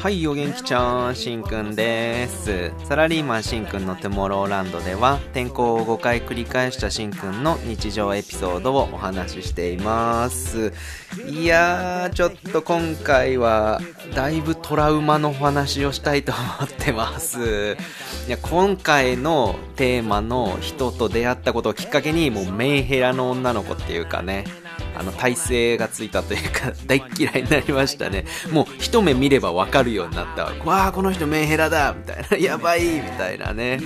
はい、お元気ちゃん、しんくんです。サラリーマンしんくんのトゥモローランドでは、転校を5回繰り返したしんくんの日常エピソードをお話ししています。いやー、ちょっと今回は、だいぶトラウマのお話をしたいと思ってます。いや、今回のテーマの人と出会ったことをきっかけに、もうメンヘラの女の子っていうかね、あの、体勢がついたというか、大っ嫌いになりましたね。もう、一目見ればわかるようになったわ。わあ、この人メンヘラだみたいな。やばいみたいなね。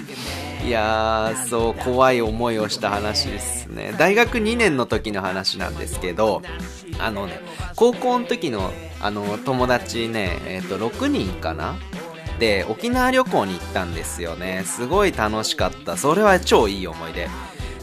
いやー、そう、怖い思いをした話ですね。大学2年の時の話なんですけど、あのね、高校の時の、あの、友達ね、えっ、と、6人かな？で、沖縄旅行に行ったんですよね。すごい楽しかった。それは超いい思い出。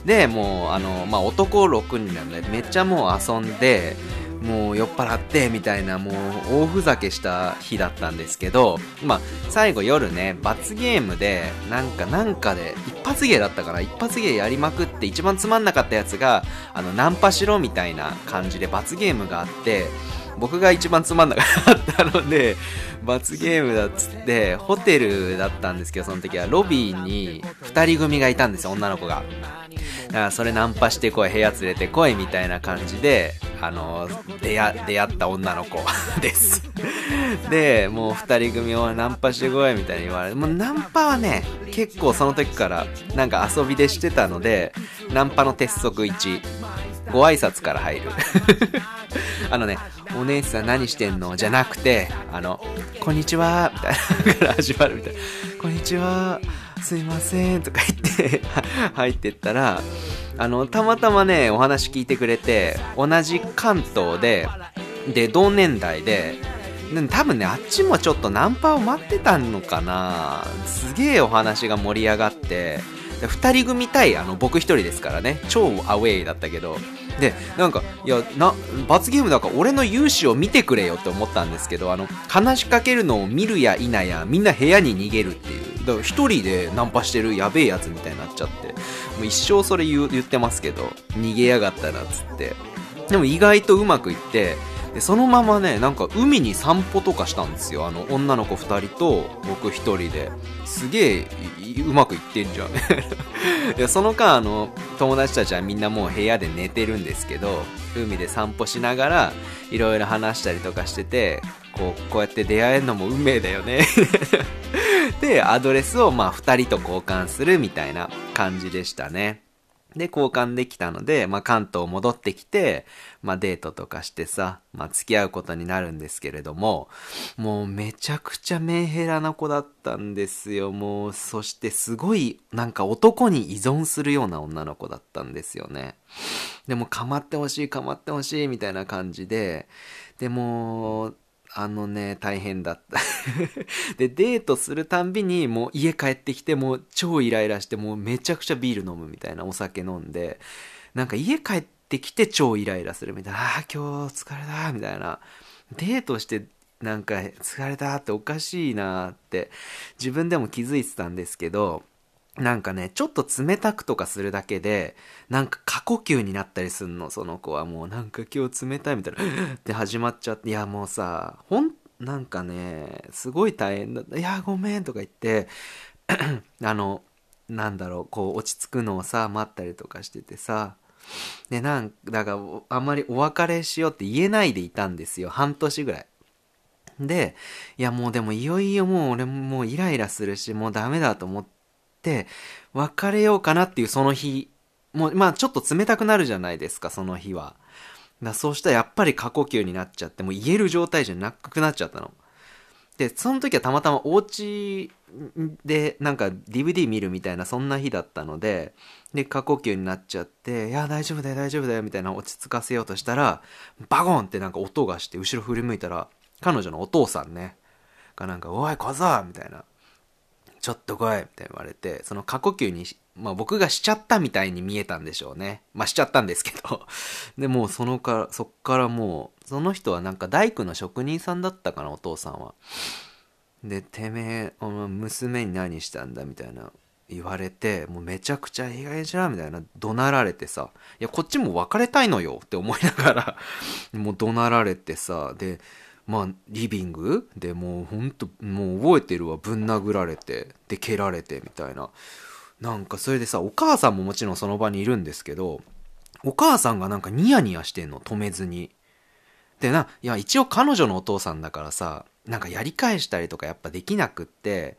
で、もう、あの、まあ、男6人なんで、めっちゃもう遊んで、もう酔っ払って、みたいな、もう大ふざけした日だったんですけど、まあ、最後夜ね、罰ゲームで、なんか、なんかで、一発芸だったから、一発芸やりまくって、一番つまんなかったやつが、あの、ナンパしろみたいな感じで罰ゲームがあって、僕が一番つまんなかったので、罰ゲームだっつって、ホテルだったんですけど、その時はロビーに二人組がいたんですよ、女の子が。だからそれナンパしてこい、部屋連れてこいみたいな感じで、あの、出会、出会った女の子 です。で、もう二人組をナンパしてこいみたいに言われて、もうナンパはね、結構その時からなんか遊びでしてたので、ナンパの鉄則1、ご挨拶から入る。あのね、お姉さん何してんの？じゃなくて、あの、こんにちは、みたいなから始まるみたいな。こんにちは、すいません、とか言って入ってったら、あの、たまたまね、お話聞いてくれて、同じ関東で、で、同年代で、多分ね、あっちもちょっとナンパを待ってたのかな。すげえお話が盛り上がって、で二人組対あの僕一人ですからね超アウェイだったけどでなんかいやな罰ゲームだから俺の勇姿を見てくれよって思ったんですけどあの話しかけるのを見るや否やみんな部屋に逃げるっていう。だから一人でナンパしてるやべえやつみたいになっちゃって。もう一生それ言ってますけど。逃げやがったなっつって。でも意外とうまくいってでそのままねなんか海に散歩とかしたんですよ。あの女の子2人と僕1人で。すげえうまくいってんじゃん。その間あの友達たちはみんなもう部屋で寝てるんですけど海で散歩しながらいろいろ話したりとかしててこうこうやって出会えるのも運命だよね。でアドレスをまあ2人と交換するみたいな感じでしたねで、交換できたので、まあ、関東戻ってきて、まあ、デートとかしてさ、まあ、付き合うことになるんですけれども、もうめちゃくちゃメンヘラな子だったんですよ。もう、そしてすごい、なんか男に依存するような女の子だったんですよね。でも、構ってほしい、構ってほしい、みたいな感じで、でも、あのね、大変だった。で、デートするたんびに、もう家帰ってきて、もう超イライラして、もうめちゃくちゃビール飲むみたいなお酒飲んで、なんか家帰ってきて超イライラするみたいな、ああ、今日疲れた、みたいな。デートして、なんか疲れたっておかしいなって、自分でも気づいてたんですけど、なんかね、ちょっと冷たくとかするだけで、なんか過呼吸になったりすんの、その子はもうなんか今日冷たいみたいな、って始まっちゃって、いやもうさ、ほん、なんかね、すごい大変だった。いや、ごめんとか言って、あの、なんだろう、こう落ち着くのをさ、待ったりとかしててさ、で、なんだから、あんまりお別れしようって言えないでいたんですよ。半年ぐらい。で、いやもうでもいよいよもう俺もうイライラするし、もうダメだと思って、別れようかなっていうその日、もうまあちょっと冷たくなるじゃないですか、その日は。だそうしたらやっぱり過呼吸になっちゃって、もう言える状態じゃなくなっちゃったの。で、その時はたまたまお家でなんか DVD 見るみたいなそんな日だったので、で、過呼吸になっちゃって、いや、大丈夫だよ、大丈夫だよ、みたいな落ち着かせようとしたら、バゴンってなんか音がして、後ろ振り向いたら、彼女のお父さんね、がなんか、おい、小僧みたいな、ちょっと来いみたいに言われて、その過呼吸に、まあ僕がしちゃったみたいに見えたんでしょうね。まあしちゃったんですけど。で、もうそのから、そっからもう、その人はなんか大工の職人さんだったかな、お父さんは。で、てめえ、お前娘に何したんだみたいな言われて、もうめちゃくちゃ意外じゃんみたいな怒鳴られてさ、いや、こっちも別れたいのよって思いながら、もう怒鳴られてさ、で、まあ、リビング？でもうほんと、もう覚えてるわ。ぶん殴られて、で、蹴られてみたいな。なんかそれでさ、お母さんももちろんその場にいるんですけど、お母さんがなんかニヤニヤしてんの、止めずに。でな、いや、一応彼女のお父さんだからさ、なんかやり返したりとかやっぱできなくって、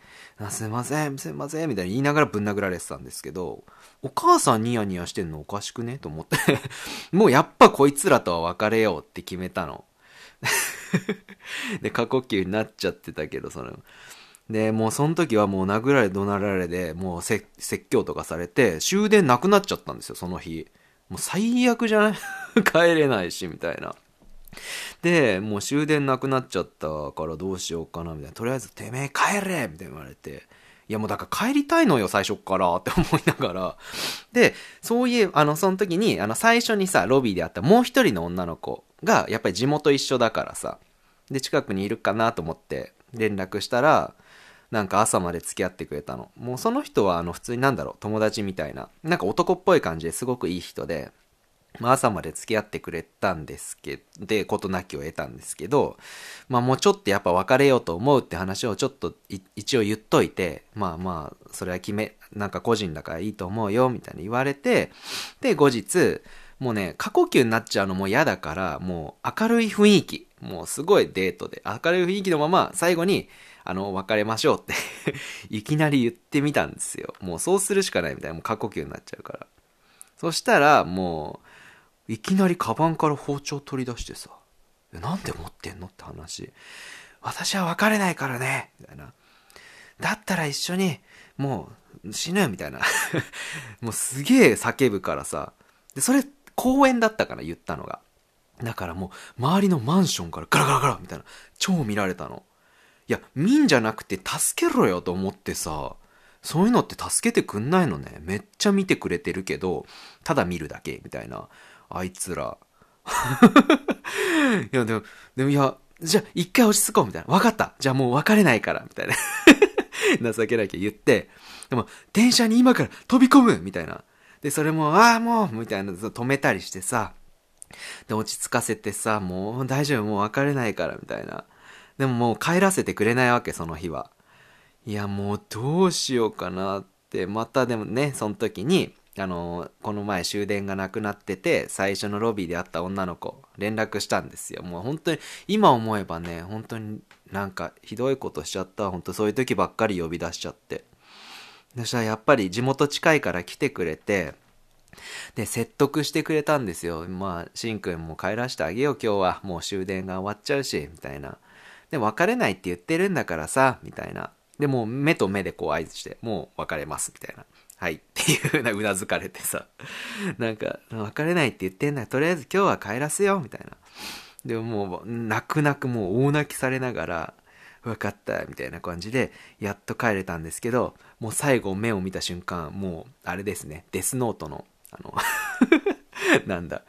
すいません、すいません、みたいに言いながらぶん殴られてたんですけど、お母さんニヤニヤしてんのおかしくね？と思って もうやっぱこいつらとは別れようって決めたの。で、過呼吸になっちゃってたけど、その、で、もうその時はもう殴られ怒鳴られで、もう説教とかされて、終電なくなっちゃったんですよ、その日。もう最悪じゃない？帰れないし、みたいな。で、もう終電なくなっちゃったからどうしようかな、みたいな。とりあえず、てめえ帰れみたいな言われて。いやもうだから帰りたいのよ、最初からって思いながら。で、そういう、あの、その時に、あの、最初にさ、ロビーで会ったもう一人の女の子が、やっぱり地元一緒だからさ。で、近くにいるかなと思って連絡したら、なんか朝まで付き合ってくれたの。もうその人はあの普通になんだろう、友達みたいな、なんか男っぽい感じですごくいい人で、まあ朝まで付き合ってくれたんですけど、で、事なきを得たんですけど、まあもうちょっとやっぱ別れようと思うって話をちょっと一応言っといて、まあまあ、それは決め、なんか個人だからいいと思うよ、みたいに言われて、で、後日、もうね、過呼吸になっちゃうのも嫌だから、もう明るい雰囲気、もうすごいデートで、明るい雰囲気のまま最後に、あの、別れましょうって いきなり言ってみたんですよ。もうそうするしかないみたいな、もう過呼吸になっちゃうから。そしたら、もう、いきなりカバンから包丁取り出してさ、なんで持ってんのって話。私は別れないからねみたいな。だったら一緒に、もう、死ぬみたいな。もうすげえ叫ぶからさ。で、それ、公園だったから言ったのが。だからもう、周りのマンションからガラガラガラみたいな、超見られたの。いや、見んじゃなくて助けろよと思ってさ、そういうのって助けてくんないのね。めっちゃ見てくれてるけど、ただ見るだけ、みたいな。あいつら。いや、でも、でもいや、じゃあ一回落ち着こう、みたいな。わかった。じゃあもう別れないから、みたいな。情けなきゃ言って、でも、電車に今から飛び込むみたいな。で、それも、ああ、もうみたいな、止めたりしてさ、で、落ち着かせてさ、もう大丈夫、もう別れないから、みたいな。でももう帰らせてくれないわけ、その日は。いや、もうどうしようかなって、またでもね、その時に、あの、この前終電がなくなってて、最初のロビーで会った女の子、連絡したんですよ。もう本当に、今思えばね、本当になんかひどいことしちゃった。本当そういう時ばっかり呼び出しちゃって。そしたらやっぱり地元近いから来てくれて、で、説得してくれたんですよ。まあ、しんくんも帰らしてあげよう、今日は。もう終電が終わっちゃうし、みたいな。で、別れないって言ってるんだからさ、みたいな。で、もう目と目でこう合図して、もう別れます、みたいな。はい。っていう風なうなずかれてさ。なんか、別れないって言ってんだとりあえず今日は帰らせよう、みたいな。でももう、泣く泣くもう大泣きされながら、分かった、みたいな感じで、やっと帰れたんですけど、もう最後目を見た瞬間、もう、あれですね、デスノートのあの なんだ、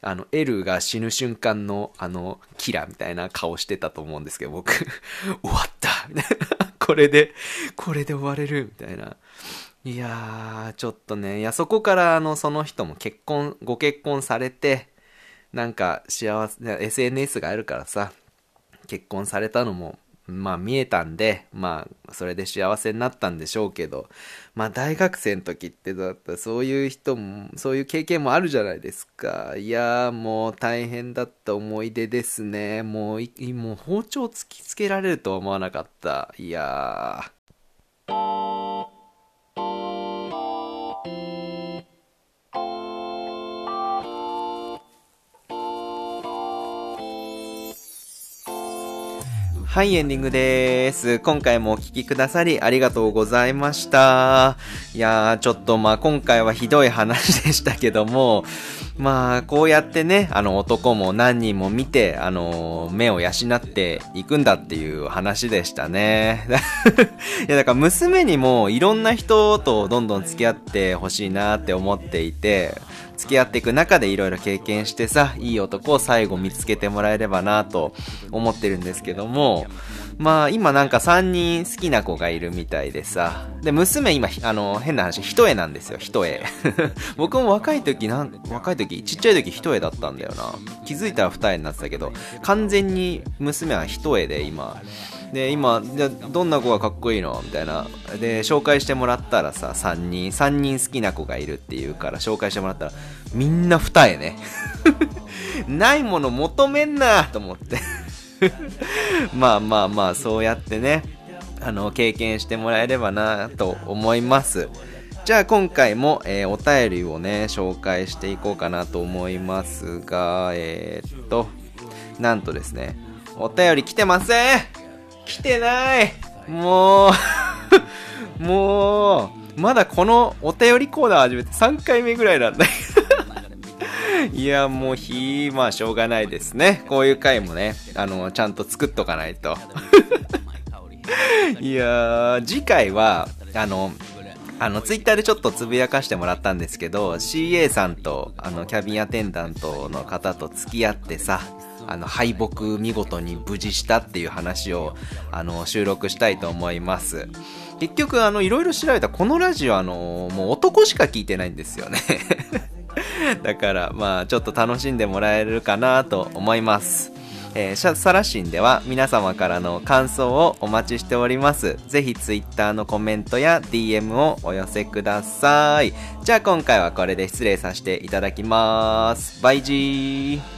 あの、L が死ぬ瞬間の、あの、キラーみたいな顔してたと思うんですけど、僕 終わったみたいな。これで、これで終われるみたいな。いやー、ちょっとね、いや、そこから、あの、その人も結婚、ご結婚されて、なんか、幸せ、SNS があるからさ、結婚されたのも、まあ見えたんで、まあそれで幸せになったんでしょうけど、まあ大学生の時ってだったらそういう人も、そういう経験もあるじゃないですか。いやーもう大変だった思い出ですね。もう、もう包丁突きつけられるとは思わなかった。いやー。はい、エンディングです。今回もお聴きくださりありがとうございました。いやー、ちょっとまあ今回はひどい話でしたけども、まあ、こうやってね、あの男も何人も見て、あの、目を養っていくんだっていう話でしたね。いや、だから娘にもいろんな人とどんどん付き合ってほしいなって思っていて、付き合っていく中でいろいろ経験してさ、いい男を最後見つけてもらえればなと思ってるんですけども、まあ今なんか3人好きな子がいるみたいでさ。で、娘今、あの、変な話、一重なんですよ、一重。僕も若い時なん、若い時、ちっちゃい時一重だったんだよな。気づいたら二重になってたけど、完全に娘は一重で今。で、今、じゃどんな子がかっこいいの？みたいな。で、紹介してもらったらさ、3人、3人好きな子がいるっていうから紹介してもらったら、みんな二重ね。ないもの求めんなと思って まあまあまあ、そうやってね、あの、経験してもらえればなと思います。じゃあ今回も、えー、お便りをね、紹介していこうかなと思いますが、えー、っと、なんとですね、お便り来てません来てないもう もう、まだこのお便りコーナー始めて3回目ぐらいなんだけど いや、もうひ、まあしょうがないですね。こういう回もね、あの、ちゃんと作っとかないと。いや次回は、あの、あの、ツイッターでちょっとつぶやかしてもらったんですけど、CA さんと、あの、キャビンアテンダントの方と付き合ってさ、あの、敗北見事に無事したっていう話を、あの、収録したいと思います。結局、あの、いろいろ調べたこのラジオ、あの、もう男しか聞いてないんですよね だから、まあ、ちょっと楽しんでもらえるかなと思います。えー、サラシンでは皆様からの感想をお待ちしております。ぜひ Twitter のコメントや DM をお寄せください。じゃあ今回はこれで失礼させていただきます。バイジー